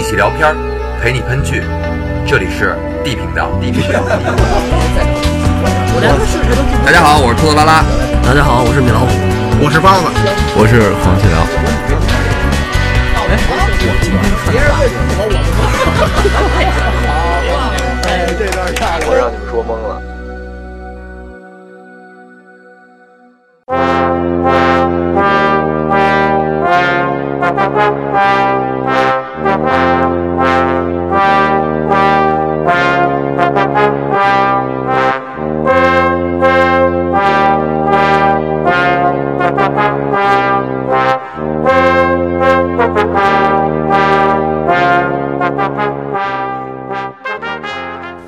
一起聊片儿，陪你喷剧。这里是 D 频道。D 频道。大家好，我是兔子拉拉。大家好，我是米老虎。我是包子，我是黄细辽。我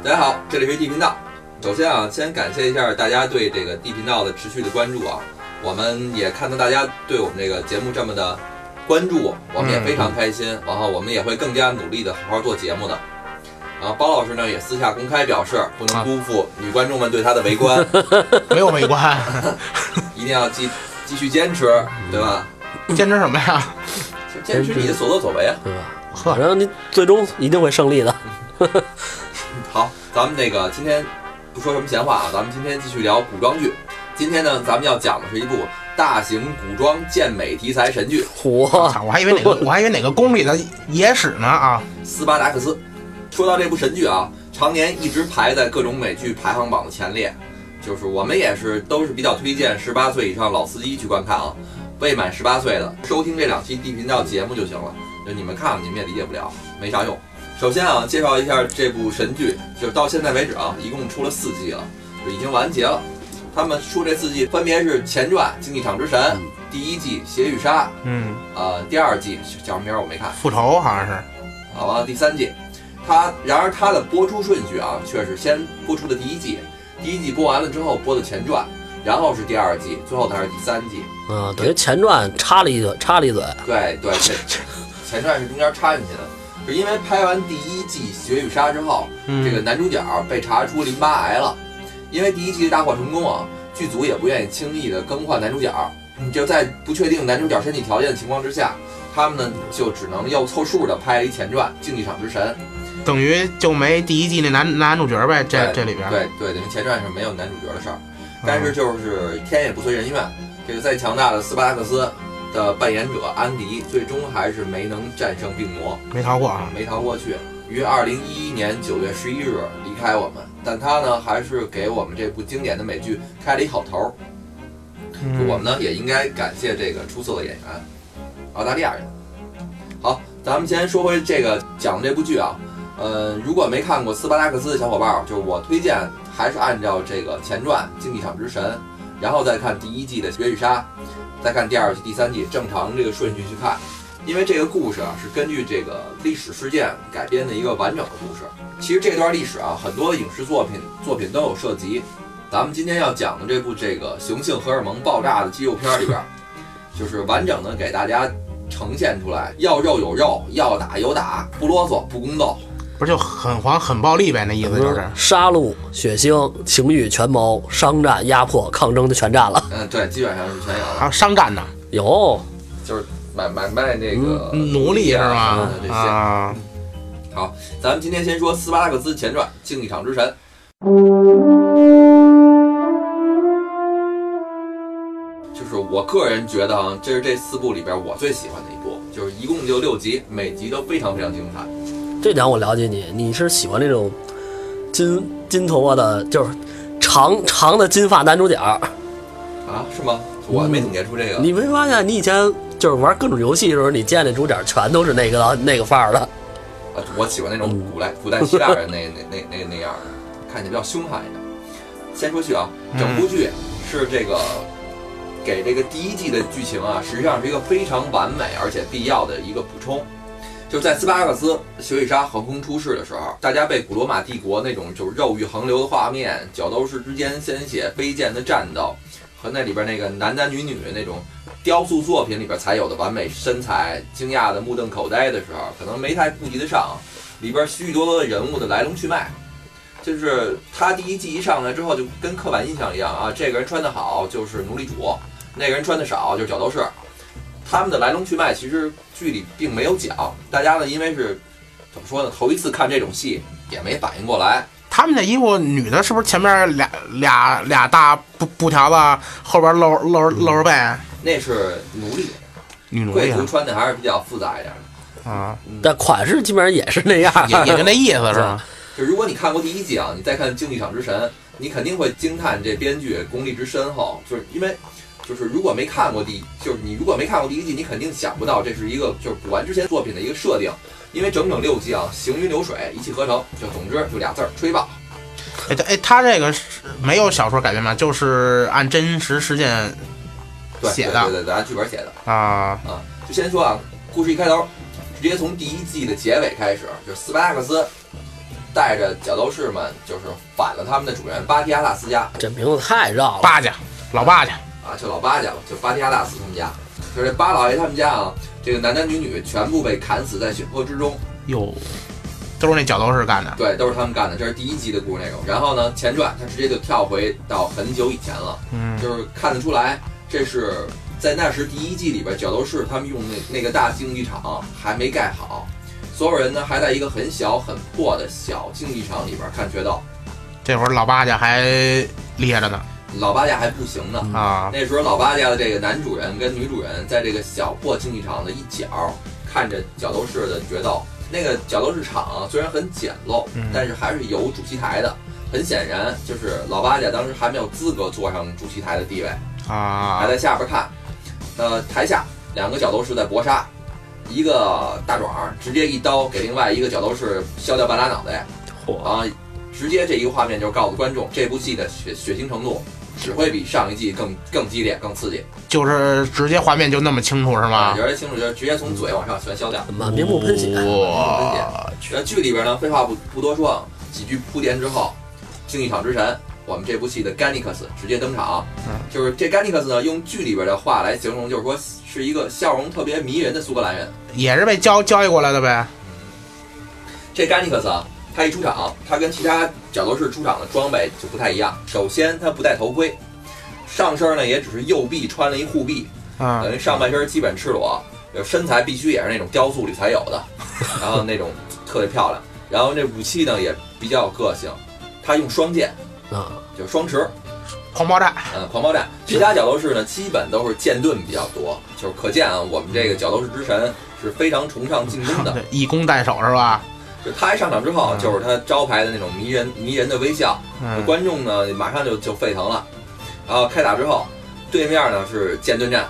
大家好，这里是地频道。首先啊，先感谢一下大家对这个地频道的持续的关注啊。我们也看到大家对我们这个节目这么的关注，我们也非常开心。然后我们也会更加努力的好好做节目的。然后包老师呢也私下公开表示，不能辜负女观众们对他的围观，没有围观，一定要继继续坚持，对吧？坚持什么呀？就坚持你的所作所为啊。对吧？呵反正你最终一定会胜利的。好，咱们那个今天不说什么闲话啊，咱们今天继续聊古装剧。今天呢，咱们要讲的是一部大型古装健美题材神剧嚯，操！我还以为哪个，我还以为哪个宫里的野史呢啊！《斯巴达克斯》。说到这部神剧啊，常年一直排在各种美剧排行榜的前列，就是我们也是都是比较推荐十八岁以上老司机去观看啊，未满十八岁的收听这两期地频道节目就行了。就你们看了，你们也理解不了，没啥用。首先啊，介绍一下这部神剧，就是到现在为止啊，一共出了四季了，就已经完结了。他们出这四季分别是前传《竞技场之神》第一季《血与杀》，嗯，呃，第二季叫什么名儿我没看，复仇好像是，好吧，第三季，它然而它的播出顺序啊，却是先播出的第一季，第一季播完了之后播的前传，然后是第二季，最后才是第三季。嗯，等于前传插了一嘴，插了一嘴。对对，这前传是中间插进去的，是因为拍完第一季《血与杀》之后，嗯，这个男主角被查出淋巴癌了，因为第一季大获成功啊，剧组也不愿意轻易的更换男主角，就在不确定男主角身体条件的情况之下，他们呢就只能又凑数的拍了一前传《竞技场之神》。等于就没第一季那男男主角呗，这这里边，对对，等于前传是没有男主角的事儿，嗯但是就是天也不遂人愿，这个再强大的斯巴达克斯的扮演者安迪，最终还是没能战胜病魔，没逃过啊。没逃过去，于二零一一年九月十一日离开我们。但他呢，还是给我们这部经典的美剧开了一好头儿。嗯我们呢，也应该感谢这个出色的演员，澳大利亚人。好，咱们先说回这个讲的这部剧啊，呃，如果没看过《斯巴达克斯》的小伙伴儿，就是我推荐还是按照这个前传《竞技场之神》，然后再看第一季的《绝与杀》，再看第二季、第三季，正常这个顺序去看。因为这个故事啊是根据这个历史事件改编的一个完整的故事。其实这段历史啊，很多影视作品作品都有涉及。咱们今天要讲的这部这个雄性荷尔蒙爆炸的肌肉片里边，就是完整的给大家呈现出来，要肉有肉，要打有打，不啰嗦，不宫斗。不是就很黄很暴力呗？那意思就是，杀戮、血腥、情欲、权谋、商战、压迫、抗争就全占了。嗯，对，基本上是全有了，还有商战呢，有，就是买买卖那个奴隶是啊吗？这些。啊，咱们今天先说斯巴达克斯前传《竞技场之神》。就是我个人觉得啊，这是这四部里边我最喜欢的一部，就是一共就六集，每集都非常非常精彩。这点我了解你，你是喜欢那种金金头发的，就是长长的金发男主角。啊，是吗？我没总结出这个。你没发现你以前就是玩各种游戏的时候，你见那主角全都是那个那个范儿的？啊，我喜欢那种古代古代希腊人那那那那那样的，看起来比较凶悍一点。先说剧啊，整部剧是这个给这个第一季的剧情啊，实际上是一个非常完美而且必要的一个补充。就在斯巴克斯血与杀横空出世的时候，大家被古罗马帝国那种就是肉欲横流的画面、角斗士之间鲜血飞溅的战斗，和那里边那个男男女女那种雕塑作品里边才有的完美身材，惊讶的目瞪口呆的时候，可能没太顾及得上里边许许多多的人物的来龙去脉。就是他第一季一上来之后，就跟刻板印象一样啊，这个人穿得好就是奴隶主，那个人穿得少就是角斗士。他们的来龙去脉其实剧里并没有讲，大家呢因为是怎么说呢？头一次看这种戏也没反应过来。他们那衣服，女的是不是前面俩俩俩大布布条子，后边露露露着背？那是奴隶，女奴隶贵族穿的还是比较复杂一点的。啊，但款式基本上也是那样，也也就那意思是吧？就如果你看过第一季啊，你再看《竞技场之神》，你肯定会惊叹这编剧功力之深厚。就是因为，就是如果没看过第，就是你如果没看过第一季，你肯定想不到这是一个就是补完之前作品的一个设定。因为整整六季啊，行云流水，一气呵成，就总之就俩字儿吹爆。哎，他哎，他这个是没有小说改编吗？就是按真实事件对写的对对对，按剧本写的啊，啊。就先说啊，故事一开头，直接从第一季的结尾开始，就是斯巴达克斯带着角斗士们，就是反了他们的主人巴提亚纳斯家这名字太绕了。巴家老巴家，啊，就老八家了，就巴提亚纳斯他们家，就是这巴老爷他们家啊，这个男男女女全部被砍死在血泊之中。哟，都是那角斗士干的。对，都是他们干的，这是第一集的故事内容。然后呢，前传他直接就跳回到很久以前了，嗯，就是看得出来，这是在那时第一季里边，角斗士他们用那那个大竞技场还没盖好，所有人呢还在一个很小很破的小竞技场里边看决斗，这会儿老八家还咧着呢老八家还不行呢。啊，那时候老八家的这个男主人跟女主人在这个小破竞技场的一角看着角斗士的决斗。那个角斗士场啊虽然很简陋，嗯但是还是有主席台的。很显然，就是老八家当时还没有资格坐上主席台的地位，啊还，在下边看。呃，台下两个角斗士在搏杀，一个大壮儿直接一刀给另外一个角斗士削掉半拉脑袋，嚯，啊，直接这一个画面就告诉观众，这部戏的血血腥程度只会比上一季更更激烈、更刺激。就是直接画面就那么清楚是啊，吗？有人清楚就是直接从嘴往上全消掉。满屏幕喷血，哇，那剧里边呢，废话不不多说，啊，几句铺垫之后，竞技场之神，我们这部戏的甘尼克斯直接登场。嗯就是这甘尼克斯呢，用剧里边的话来形容，就是说是一个笑容特别迷人的苏格兰人。也是被交交易过来的呗。这甘尼克斯啊，他一出场，他跟其他角斗士出场的装备就不太一样。首先，他不戴头盔，上身呢也只是右臂穿了一护臂，啊等于上半身基本赤裸，有身材必须也是那种雕塑里才有的，然后那种特别漂亮。然后这武器呢也比较有个性，他用双剑，啊，就是双持，狂暴战，嗯，狂暴战。其他角斗士呢基本都是剑盾比较多，就是可见啊，我们这个角斗士之神是非常崇尚进攻的。以攻代守是吧？就他一上场之后，嗯就是他招牌的那种迷人迷人的微笑，嗯，观众呢马上就就沸腾了。然后开打之后，对面呢是剑盾战，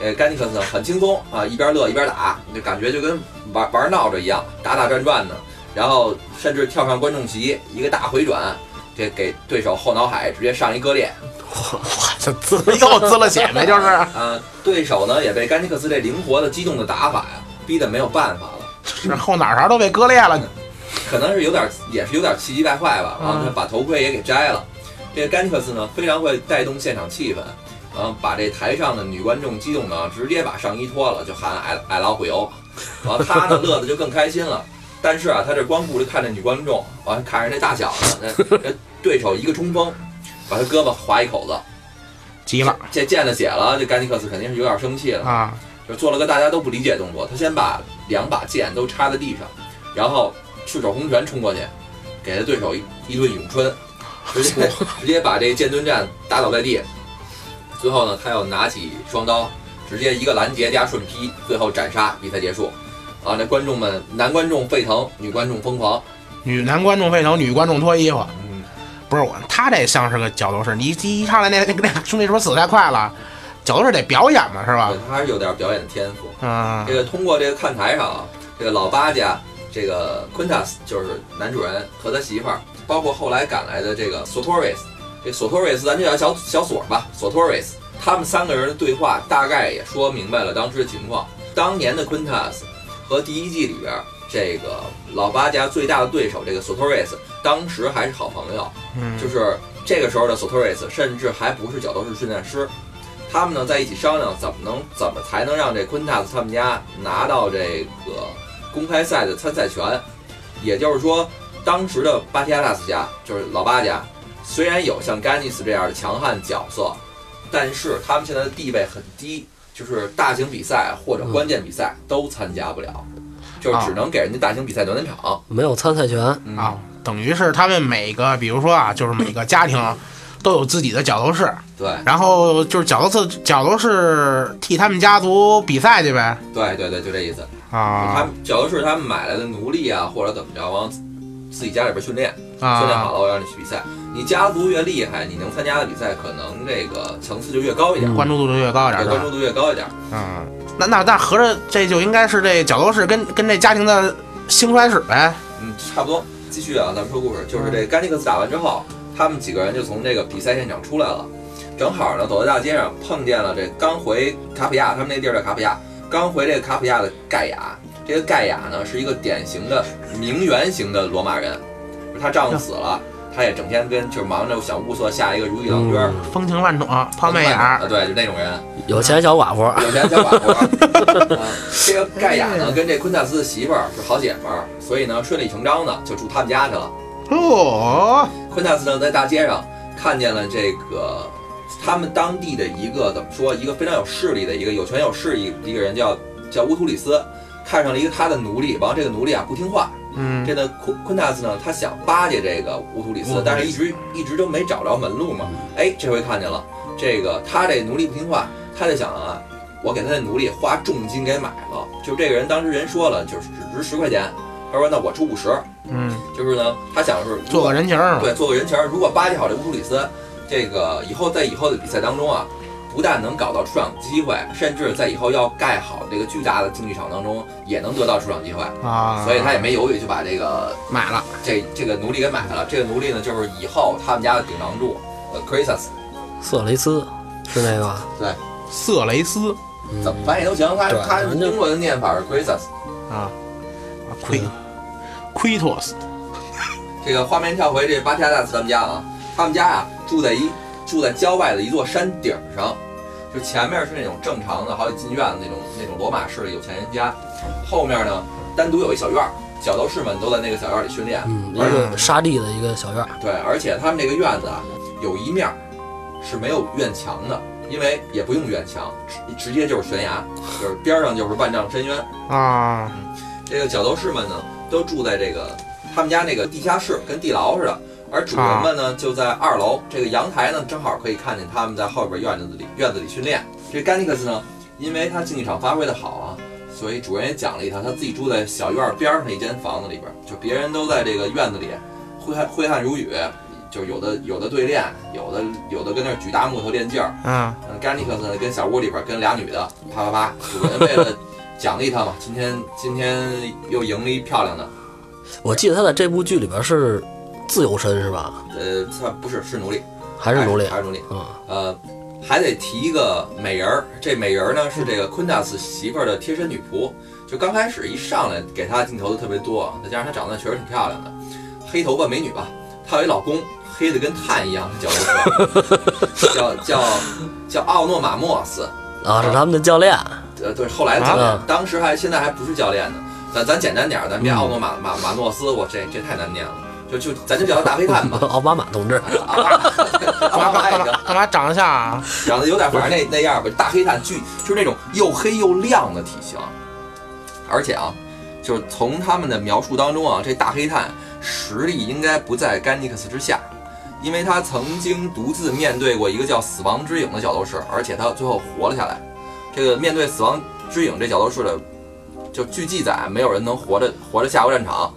呃，甘尼克斯呢很轻松啊，一边乐一边打，就感觉就跟玩玩闹着一样，打打转转的。然后甚至跳上观众席，一个大回转，这给对手后脑海直接上一割裂。我这滋了又滋了血呗，就是。啊，对手呢也被甘尼克斯这灵活的、机动的打法呀，逼得没有办法了。是后脑勺都被割裂了，可能是有点，也是有点气急败坏吧。然后他把头盔也给摘了。这个甘尼克斯呢，非常会带动现场气氛，然后把这台上的女观众激动的直接把上衣脱了，就喊爱爱老虎油。然后他呢 乐的就更开心了。但是啊，他这光顾着看着女观众，完看着那大小子，那那 对手一个冲锋，把他胳膊划一口子，急了这见了血了。这甘尼克斯肯定是有点生气了。啊！就做了个大家都不理解动作。他先把两把剑都插在地上，然后赤手空拳冲过去，给他对手一一顿咏春，直 接直接把这剑盾战打倒在地。最后呢，他又拿起双刀，直接一个拦截加顺劈，最后斩杀，比赛结束。啊，那观众们，男观众沸腾，女观众疯狂。女男观众沸腾，女观众脱衣服。嗯，不是我，他这像是个角斗士。你一一上来那那那兄弟是不是死太快了？角斗士得表演嘛，是吧对？他还是有点表演的天赋。嗯这个通过这个看台上啊，这个老八家，这个 Quintus 就是男主人和他媳妇儿，包括后来赶来的这个 Sotoris，这 Sotoris 咱就叫小小索吧，Sotoris，他们三个人的对话大概也说明白了当时的情况。当年的 Quintus 和第一季里边这个老八家最大的对手这个 Sotoris，当时还是好朋友，嗯，就是这个时候的 Sotoris 甚至还不是角斗士训练师，他们呢在一起商量怎么能怎么才能让这昆塔斯他们家拿到这个公开赛的参赛权。也就是说，当时的巴提亚纳斯家就是老巴家，虽然有像甘尼斯这样的强悍角色，但是他们现在的地位很低，就是大型比赛或者关键比赛都参加不了。就只能给人家大型比赛暖暖场。没有参赛权。嗯啊，等于是他们每个，比如说啊，就是每个家庭都有自己的角斗士，对然后就是角斗士角斗士替他们家族比赛去呗。对对对，就这意思。他啊们角斗士他们买来的奴隶啊，或者怎么着，往自己家里边训练，啊训练好啊，了，我让你去比赛。你家族越厉害，你能参加的比赛可能这个层次就越高一点，关注度就越高一点，关注？度越高一点。嗯，那那那合着这就应该是这角斗士跟跟这家庭的兴衰史呗。嗯，差不多。继续啊，咱们说故事，就是这甘尼克斯打完之后，他们几个人就从这个比赛现场出来了，正好呢走在大街上碰见了这刚回卡普亚，他们那地儿叫卡普亚，刚回这个卡普亚的盖亚。这个盖亚呢是一个典型的名媛型的罗马人，就是她丈夫死了，她也整天跟就是忙着想物色下一个如意郎君儿。风情万种，抛媚眼啊，儿，对，就那种人，有钱小寡妇，有钱小寡妇。啊 这个盖亚呢，跟这昆塔斯的媳妇儿是好姐们儿，所以呢，顺理成章的就住他们家去了。哦，昆塔斯呢，在大街上看见了这个他们当地的一个怎么说，一个非常有势力的一个有权有势一一个人叫叫乌图里斯，看上了一个他的奴隶，完了这个奴隶啊不听话，嗯。这个昆昆塔斯呢，他想巴结这个乌图里斯乌图里斯，但是一直一直都没找着门路嘛。哎，这回看见了，这个他这奴隶不听话，他就想啊，我给他的奴隶花重金给买了。就这个人当时人说了，就是只值十块钱，他说那我出五十，嗯，就是呢，他想是做个人情儿。对，做个人情儿。如果巴结好这乌苏里斯，这个以后在以后的比赛当中啊，不但能搞到出场机会，甚至在以后要盖好这个巨大的竞技场当中，也能得到出场机会。啊，所以他也没犹豫，就把这个买了。这这个奴隶给买了。这个奴隶呢，就是以后他们家的顶梁柱，呃 c r i s u s 色雷斯是那个 对？色雷斯怎么翻译都行。他他英文的念法是 c r i s u s 啊，奎奎托斯这个画面跳回这巴提亚大斯他们家啊，他们家啊住在一住在郊外的一座山顶上，就前面是那种正常的好几进院的那种那种罗马式的有钱人家，后面呢单独有一小院儿，角斗士们都在那个小院儿里训练。嗯，沙地的一个小院儿，对，而且他们这个院子啊，有一面儿是没有院墙的，因为也不用院墙，直直接就是悬崖，就是边上就是万丈深渊。啊，这个角斗士们呢，都住在这个他们家那个地下室，跟地牢似的。而主人们呢，就在二楼这个阳台呢，正好可以看见他们在后边院子里院子里训练。这甘尼克斯呢，因为他竞技场发挥的好啊，所以主人也奖励他，他自己住在小院边上的一间房子里边，就别人都在这个院子里挥汗挥汗如雨，就有的有的对练，有的有的跟那儿举大木头练劲儿。嗯，嗯，甘尼克斯呢跟小屋里边跟俩女的啪啪啪，主人为了奖励他嘛，今天今天又赢了一漂亮的。我记得他在这部剧里边是自由身是吧？呃，他不是是奴隶，还是奴隶？还是奴隶。嗯，呃，还得提一个美人儿，这美人儿呢是这个昆达斯媳妇儿的贴身女仆。就刚开始一上来给她的镜头就特别多，再加上她长得确实挺漂亮的，黑头发美女吧。她有一老公，黑的跟炭一样，是角斗士，叫叫叫奥诺马莫斯。啊，是他们的教练。呃，对，后来的教练，啊当时还现在还不是教练呢。咱咱简单点儿，咱别嗯奥诺马马马诺斯，我这这太难念了，就就咱就叫他大黑炭吧。奥巴马同志，干嘛干嘛干嘛干嘛长得像啊？长得有点反正那那样吧，大黑炭巨就是那种又黑又亮的体型，而且啊，就是从他们的描述当中啊，这大黑炭实力应该不在甘尼克斯之下，因为他曾经独自面对过一个叫死亡之影的角斗士，而且他最后活了下来。这个面对死亡之影这角斗士的，就据记载，没有人能活着活着下过战场。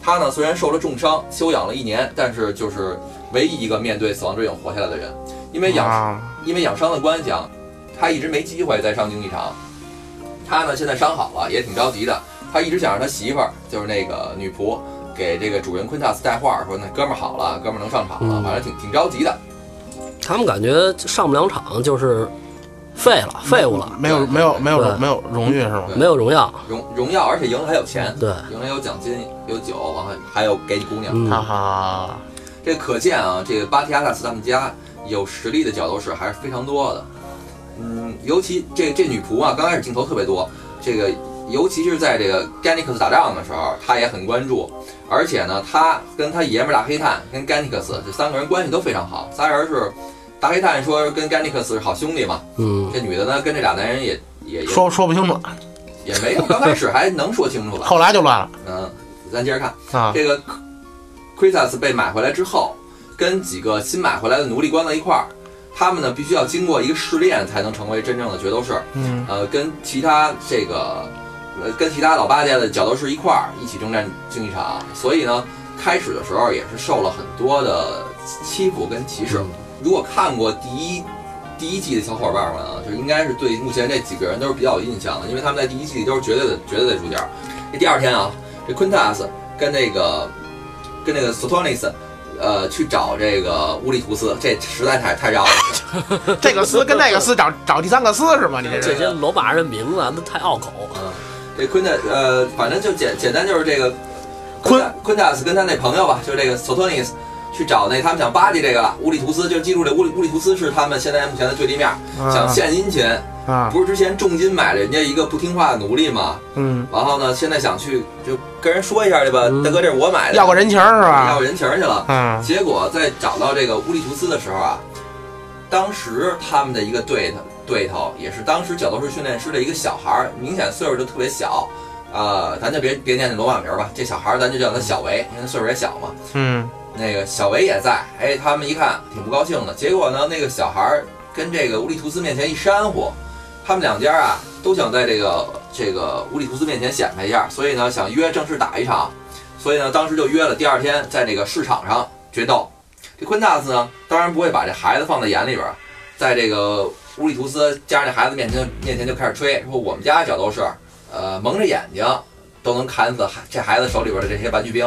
他呢虽然受了重伤，休养了一年，但是就是唯一一个面对死亡之影活下来的人，因为养啊，因为养伤的关系啊，他一直没机会再上竞技场。他呢现在伤好了，也挺着急的。他一直想让他媳妇儿，就是那个女仆，给这个主人昆塔斯带话，说那哥们儿好了，哥们儿能上场了，嗯反正挺挺着急的。他们感觉上不了场就是废了，废物了，没有没有没有对没有荣誉是吗？没有荣耀。荣荣耀，而且赢了还有钱，对，赢了有奖金，有酒，完了还有给你姑娘。嗯，哈哈，这可见啊，这个巴提亚纳斯他们家有实力的角斗士还是非常多的。嗯，尤其这这女仆啊，刚开始镜头特别多，这个尤其是在这个甘尼克斯打仗的时候，她也很关注。而且呢，她跟她爷们儿大黑炭跟甘尼克斯这三个人关系都非常好，仨人是大黑炭说跟甘尼克斯是好兄弟嘛，嗯，这女的呢跟这俩男人也也也说说不清楚，也没有，刚开始还能说清楚了。后来就乱了嗯，咱接着看，啊。这个 Kritas 被买回来之后，跟几个新买回来的奴隶关到一块儿，他们呢必须要经过一个试炼，才能成为真正的角斗士。嗯呃，跟其他这个呃跟其他老八家的角斗士一块儿一起征战竞技场，所以呢，开始的时候也是受了很多的欺负跟歧视。如果看过第一第一季的小伙伴们啊，就应该是对目前这几个人都是比较有印象的，因为他们在第一季里都是绝对的绝对的主角。这第二天啊，这昆塔斯跟那个跟那个索托尼斯。呃，去找这个乌利图斯，这实在太太绕了。这个斯跟那个斯找找第三个斯是吗？你这这些罗马人名字啊，那太拗口。嗯，这昆特呃，反正就简简单就是这个昆昆塔斯跟他那朋友吧，就这个索托尼斯去找那他们想巴结这个了乌利图斯，就记住这乌里乌利图斯是他们现在目前的对立面，想献殷勤。啊，不是之前重金买了人家一个不听话的奴隶吗？嗯，然后呢，现在想去就跟人说一下去吧，嗯大哥，这是我买的，要个人情是吧要个？人情去了。嗯结果在找到这个乌利图斯的时候啊，当时他们的一个对头对头也是当时角斗士训练师的一个小孩，明显岁数就特别小。呃，咱就别别念那罗马名儿吧，这小孩咱就叫他小维，因为他岁数也小嘛。嗯那个小维也在，哎，他们一看挺不高兴的。结果呢，那个小孩儿跟这个乌利图斯面前一煽乎，他们两家啊都想在这个这个乌利图斯面前显摆一下，所以呢想约正式打一场，所以呢当时就约了第二天在这个市场上决斗。这昆纳斯呢，当然不会把这孩子放在眼里边，在这个乌利图斯家这孩子面前面前就开始吹，说我们家角斗士，呃，蒙着眼睛都能砍死孩这孩子手里边的这些玩具兵。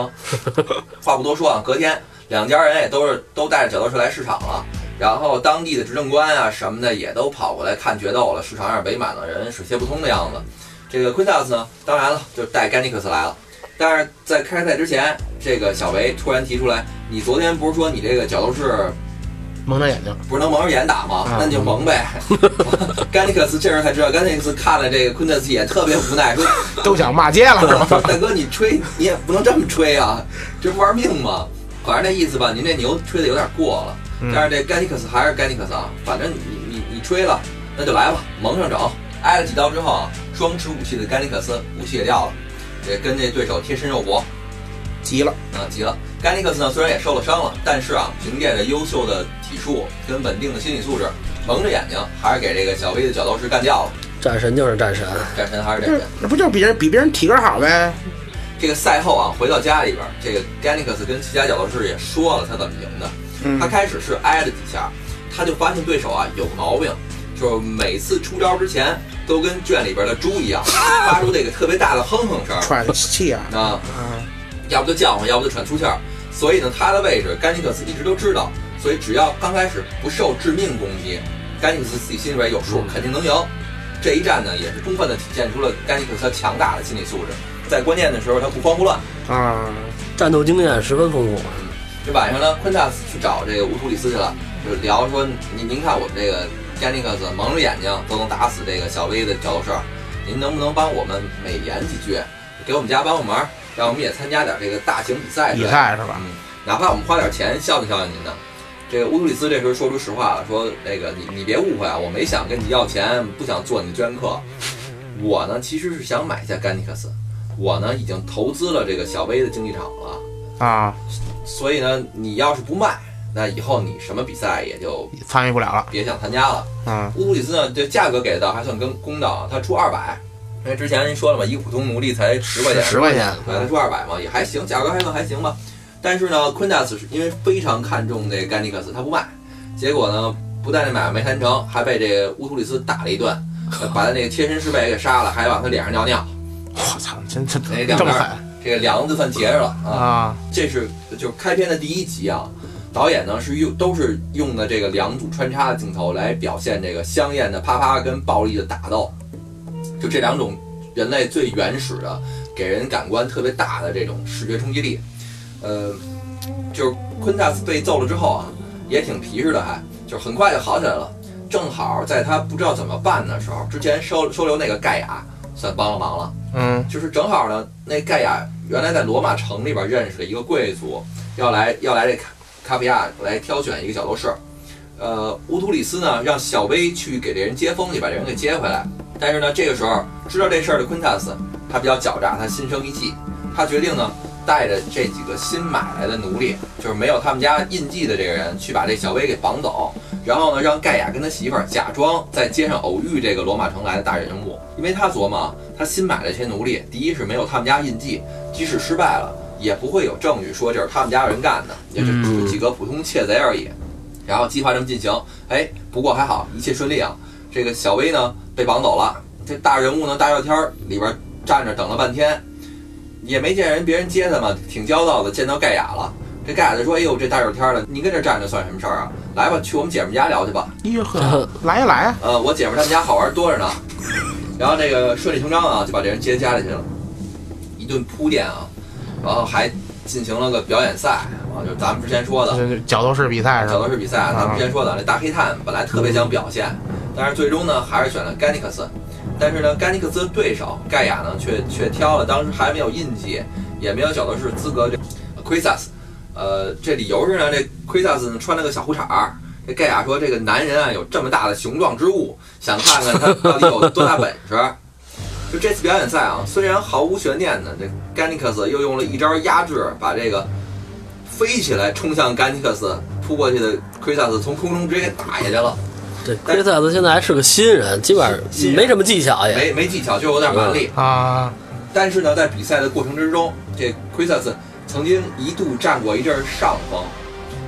话不多说啊，隔天两家人也都是都带着角斗士来市场了，然后当地的执政官啊什么的也都跑过来看决斗了，市场上围满了人，水泄不通的样子。这个昆塔斯呢，当然了，就带甘尼克斯来了。但是在开赛之前，这个小维突然提出来，你昨天不是说你这个角斗士蒙着眼睛，不是能蒙着眼打吗？嗯那你就蒙呗。甘尼克斯这时候才知道，甘尼克斯看了这个昆特斯也特别无奈，说 都想骂街了是吧？大哥，你吹你也不能这么吹啊，这不玩命吗？反正那意思吧，您这牛吹的有点过了。嗯但是这甘尼克斯还是甘尼克斯啊，反正你你你吹了，那就来吧，蒙上整。挨了几刀之后啊，双持武器的甘尼克斯武器也掉了，也跟这对手贴身肉搏，急了，啊，急了。甘尼克斯呢虽然也受了伤了，但是啊，凭借着优秀的体术跟稳定的心理素质，蒙着眼睛还是给这个小威的角斗士干掉了。战神就是战神，战神还是战神。那不就是比人比别人体格好呗？这个赛后啊，回到家里边，这个甘尼克斯跟其他角斗士也说了他怎么赢的。嗯他开始是挨了几下，他就发现对手啊有个毛病，就是每次出招之前都跟圈里边的猪一样，发出这个特别大的哼哼声。喘气啊，啊，嗯要不就叫唤，要不就喘粗气儿。所以呢，他的位置甘尼克斯一直都知道，所以只要刚开始不受致命攻击，甘尼克斯自己心里边有数，肯定能赢。这一战呢，也是充分的体现出了甘尼克斯强大的心理素质，在关键的时候他不慌不乱。啊，战斗经验十分丰富。这晚上呢，昆塔斯去找这个乌图里斯去了，就聊说您您看我们这个甘尼克斯蒙着眼睛都能打死这个小威的角斗士，您能不能帮我们美言几句，给我们家帮个忙，让我们也参加点这个大型比赛比？赛是吧？嗯，哪怕我们花点钱孝敬孝敬您呢。这个乌图里斯这时候说出实话了，说那个你你别误会啊，我没想跟你要钱，不想做你的捐客。我呢其实是想买下甘尼克斯，我呢已经投资了这个小威的竞技场了。啊，所以呢，你要是不卖，那以后你什么比赛也就参与不了了。别想参加了。嗯乌图里斯呢，这价格给的倒还算跟公道啊，他出二百，因为之前您说了嘛，一个普通奴隶才十块钱，十块钱对，他出二百嘛，也还行，价格还算还行吧。但是呢，昆达斯是因为非常看重这甘尼克斯，他不卖，结果呢，不但这买卖没谈成，还被这个乌图里斯打了一顿，呃把他那个贴身侍卫给杀了，还往他脸上尿尿，我操，真真这么狠这个梁子算结着了啊。啊！这是就是开篇的第一集啊，导演呢是用都是用的这个两组穿插的镜头来表现这个香艳的啪啪跟暴力的打斗，就这两种人类最原始的，给人感官特别大的这种视觉冲击力。呃，就是昆塔斯被揍了之后啊，也挺皮实的还，就是很快就好起来了。正好在他不知道怎么办的时候，之前收收留那个盖亚算帮了忙了。嗯就是正好呢，那盖亚原来在罗马城里边认识的一个贵族，要来要来这卡卡比亚来挑选一个角斗士。呃，乌图里斯呢让小薇去给这人接风去，把这人给接回来。但是呢，这个时候知道这事儿的昆塔斯，他比较狡诈，他心生一计，他决定呢带着这几个新买来的奴隶，就是没有他们家印记的这个人，去把这小薇给绑走，然后呢让盖亚跟他媳妇儿假装在街上偶遇这个罗马城来的大人物，因为他琢磨，他新买的这些奴隶，第一是没有他们家印记，即使失败了，也不会有证据说这是他们家人干的，也就是几个普通窃贼而已。然后计划这么进行，哎，不过还好，一切顺利啊。这个小薇呢被绑走了，这大人物呢大热天儿里边站着等了半天，也没见人别人接他嘛，挺焦躁的。见到盖亚了，这盖亚就说：“哎呦，这大热天的，你跟这站着算什么事儿啊？来吧，去我们姐们家聊去吧。哎呦呵，来呀来呀，呃，我姐们儿他们家好玩多着呢。”然后这个顺理成章啊，就把这人接家里去了，一顿铺垫啊，然后还进行了个表演赛啊，就是咱们之前说的。这角斗士比赛是角斗？士比赛，咱们之前说的，那大黑炭本来特别想表现，但是最终呢还是选了甘尼克斯。但是呢，甘尼克斯的对手盖亚呢却却挑了当时还没有印记，也没有角斗士资格这奎萨斯。呃，这理由是呢，这奎萨斯呢穿了个小裤衩儿。这盖亚说：“这个男人啊，有这么大的雄壮之物，想看看他 到底有多大本事。”就这次表演赛啊，虽然毫无悬念的，这甘尼克斯又用了一招压制，把这个飞起来冲向甘尼克斯扑过去的奎萨斯从空中直接给打下去了，这奎塞斯现在还是个新人，基本上没什么技巧也。没没技巧，就有点蛮力。啊，但是呢，在比赛的过程之中，这奎萨斯曾经一度占过一阵儿上风。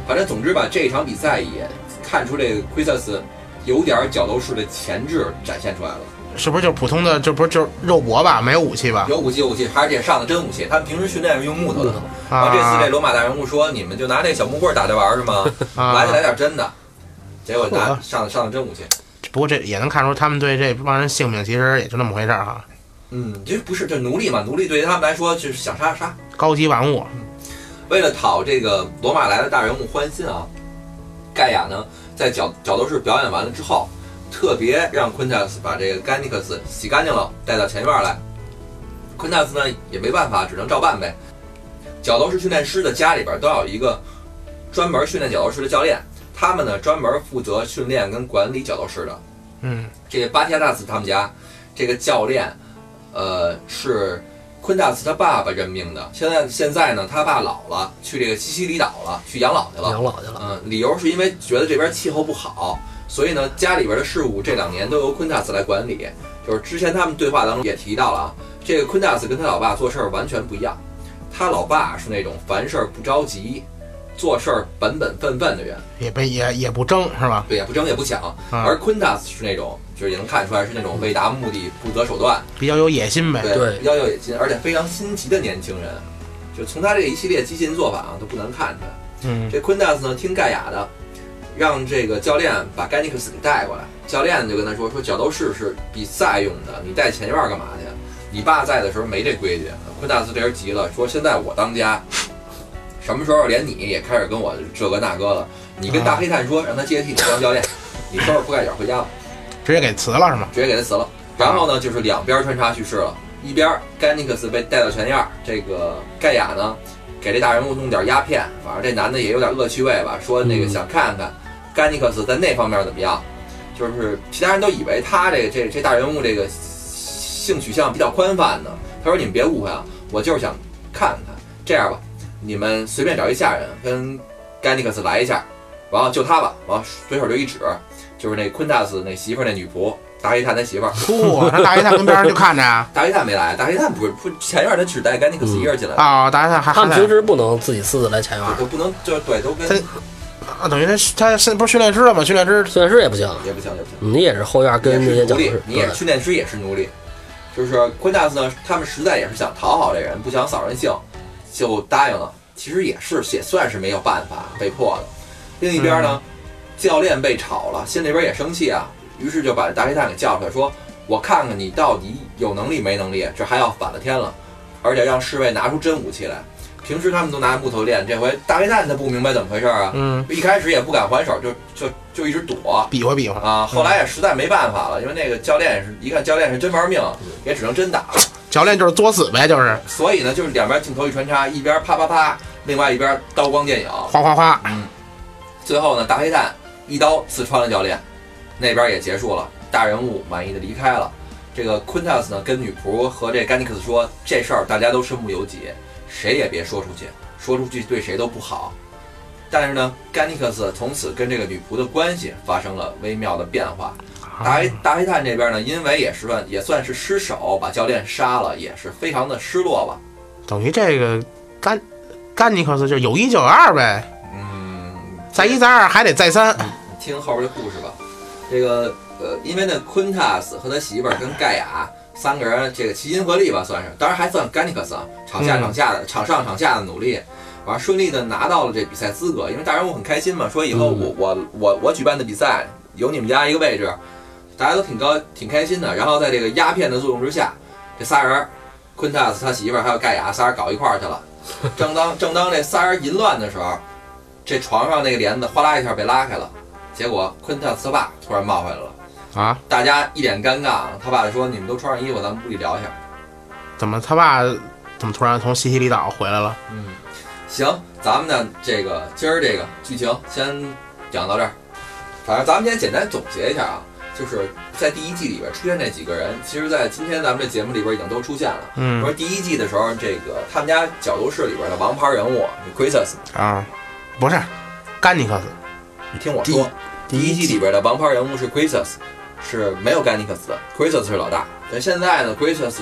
反正总之吧，这一场比赛也看出这个奎萨斯有点儿角斗士的潜质展现出来了。是不是就普通的？这不是就是肉搏吧？没有武器吧？有武器，有武器，还是得上的真武器。他们平时训练是用木头的。然后啊，这次这罗马大人物说：“你们就拿那小木棍打着玩是吗？啊来就来点真的。” 结果拿上的上了真武器。不过这也能看出他们对这帮人性命其实也就那么回事儿哈，嗯，这不是这奴隶嘛？奴隶对于他们来说就是想杀杀。高级玩物。为了讨这个罗马来的大人物欢心啊，盖亚呢在角角斗士表演完了之后，特别让昆塔斯把这个甘尼克斯洗干净了，带到前院来。昆塔斯呢也没办法，只能照办呗。角斗士训练师的家里边都要有一个专门训练角斗士的教练，他们呢专门负责训练跟管理角斗士的。嗯，这个巴提亚纳斯他们家这个教练，呃，是昆达斯他爸爸任命的。现在现在呢，他爸老了，去这个西西里岛了，去养老去了。养老去了，嗯，理由是因为觉得这边气候不好，所以呢，家里边的事务这两年都由昆塔斯来管理。就是之前他们对话当中也提到了啊，这个昆塔斯跟他老爸做事儿完全不一样。他老爸是那种凡事不着急，做事儿本本分分的人。也不也也不争是吧？对，也不争也不抢。啊而昆达斯是那种，就是也能看出来是那种为达目的不择手段，比较有野心呗。对，对比较有野心，而且非常心急的年轻人。就从他这一系列激进做法啊，都不难看出来。嗯，这昆达斯呢，听盖亚的，让这个教练把盖尼克斯给带过来。教练就跟他说：“说角斗士是比赛用的，你带前院干嘛去？你爸在的时候没这规矩。”昆达斯这人急了，说：“现在我当家，什么时候连你也开始跟我这个那个了？你跟大黑炭说，让他接替你当教练，你收拾铺盖卷回家吧。”直接给辞了是吗？直接给他辞了。然后呢，就是两边穿插叙事了，一边甘尼克斯被带到前院，这个盖亚呢给这大人物弄点鸦片，反正这男的也有点恶趣味吧，说那个想看看甘尼克斯在那方面怎么样，就是其他人都以为他这个这这大人物这个性取向比较宽泛呢。他说你们别误会啊，我就是想看看，这样吧，你们随便找一下人跟甘尼克斯来一下，完后就他吧，完随手就一指，就是那昆达斯那媳妇儿那女仆大黑炭他媳妇儿。不，那大黑炭跟边上就看着啊。大黑炭没来，大黑炭不是不前院他只带甘尼克斯一个人进来的，啊，大黑炭还还他们平时不能自己私自来前院，都不能就对都跟他啊，等于他他是不是训练师了吗？训练师训练师也不行，也不行也不行。你也是后院跟那些也是奴隶你也是训练师，也是奴隶。就是昆达斯呢，他们实在也是想讨好这人，不想扫人兴，就答应了。其实也是也算是没有办法，被迫的。另一边呢，教练被炒了，心里边也生气啊，于是就把大黑炭给叫出来，说：“我看看你到底有能力没能力，这还要反了天了。”而且让侍卫拿出真武器来。平时他们都拿木头练，这回大黑蛋他不明白怎么回事啊，嗯，一开始也不敢还手，就就就一直躲。比划比划。啊，后来也实在没办法了，因为那个教练也是一看教练是真玩命，也只能真打了。教练就是作死呗，就是所以呢，就是两边镜头一穿插，一边啪啪啪，另外一边刀光剑影。哗哗哗。嗯最后呢，大黑蛋一刀刺穿了教练，那边也结束了，大人物满意的离开了。这个昆塔斯呢跟女仆和这甘尼克斯说，这事儿大家都身不由己，谁也别说出去，说出去对谁都不好。但是呢，甘尼克斯从此跟这个女仆的关系发生了微妙的变化。大黑大黑炭这边呢，因为也是算也算是失手把教练杀了，也是非常的失落吧。等于这个甘甘尼克斯就有一就有二呗，嗯，再一再二还得再三。听后边的故事吧。这个呃，因为呢，昆塔斯和他媳妇儿跟盖亚三个人这个齐心合力吧，算是，当然还算甘尼克斯啊，场下嗯场下的、场上场下的努力，完了顺利的拿到了这比赛资格。因为大人物很开心嘛，说以后我、我我我举办的比赛有你们家一个位置，大家都挺高挺开心的。然后在这个鸦片的作用之下，这仨人，昆塔斯他媳妇儿还有盖亚仨人搞一块儿去了。正当正当这仨人淫乱的时候，这床上那个帘子哗啦一下被拉开了。结果昆特斯他爸突然冒回来了，啊？大家一脸尴尬。他爸就说：“你们都穿上衣服，咱们屋里聊一下。怎么他爸怎么突然从西西里岛回来了？”嗯，行，咱们呢这个今儿这个剧情先讲到这儿。反正咱们先简单总结一下啊，就是在第一季里边出现这几个人，其实在今天咱们这节目里边已经都出现了。嗯说第一季的时候，这个他们家角斗士里边的王牌人物 q u i s s 啊，不是甘尼克斯你听我说，第一季里边的王牌人物是 q u i s s 是没有甘尼克斯的 q u i s s 是老大。但现在呢？Gracius，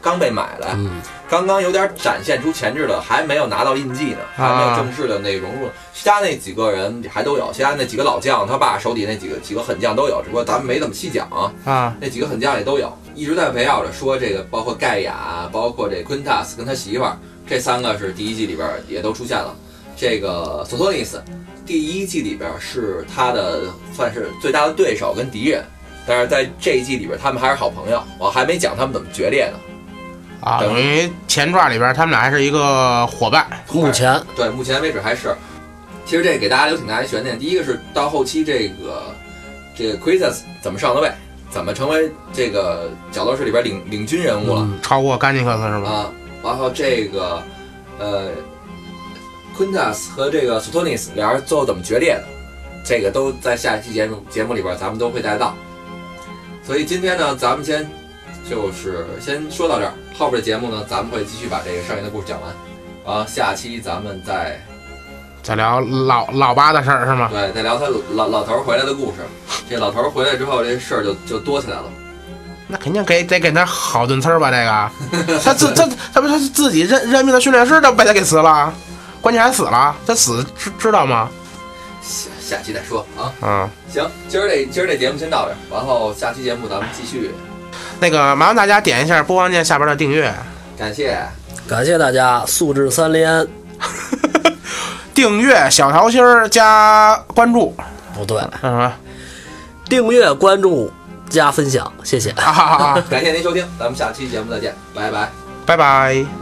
刚被买来，嗯，刚刚有点展现出潜质了，还没有拿到印记呢，还没有正式的那融入。其他那几个人还都有，其他那几个老将，他爸手底那几个几个狠将都有，只不过咱们没怎么细讲啊。啊，那几个狠将也都有，一直在围绕着说这个，包括盖亚，包括这 Quintus 跟他媳妇儿，这三个是第一季里边也都出现了。这个索托尼斯，第一季里边是他的算是最大的对手跟敌人，但是在这一季里边他们还是好朋友。我还没讲他们怎么决裂呢。啊，等等于前传里边他们俩还是一个伙伴。目前对，目前为止还是。其实这给大家留挺大一悬念。第一个是到后期这个这个 q u i s s 怎么上的位，怎么成为这个角斗士里边领领军人物了。嗯超过甘尼克斯是吧？啊，然后这个呃，q u i n t a s 和这个 Sutonis 俩人最后怎么决裂的，这个都在下一期节目节目里边咱们都会带到。所以今天呢，咱们先就是先说到这儿，后边的节目呢，咱们会继续把这个剩下的故事讲完，然后下期咱们再再聊老老八的事儿是吗？对再聊他老老头儿回来的故事。这老头儿回来之后，这事儿就就多起来了。那肯定给得给他好顿呲儿吧？这个，他自他他不是他自己任任命的训练师都被他给辞了，关键还死了，他死知知道吗？下下期再说啊。嗯，行，今儿这今儿这节目先到这儿，然后下期节目咱们继续。那个麻烦大家点一下播放键下边的订阅，感谢。感谢大家素质三连。订阅小桃心儿加关注，不对，嗯，订阅、关注、加分享，谢谢。啊哈哈哈，感谢您收听，咱们下期节目再见，拜拜。拜拜。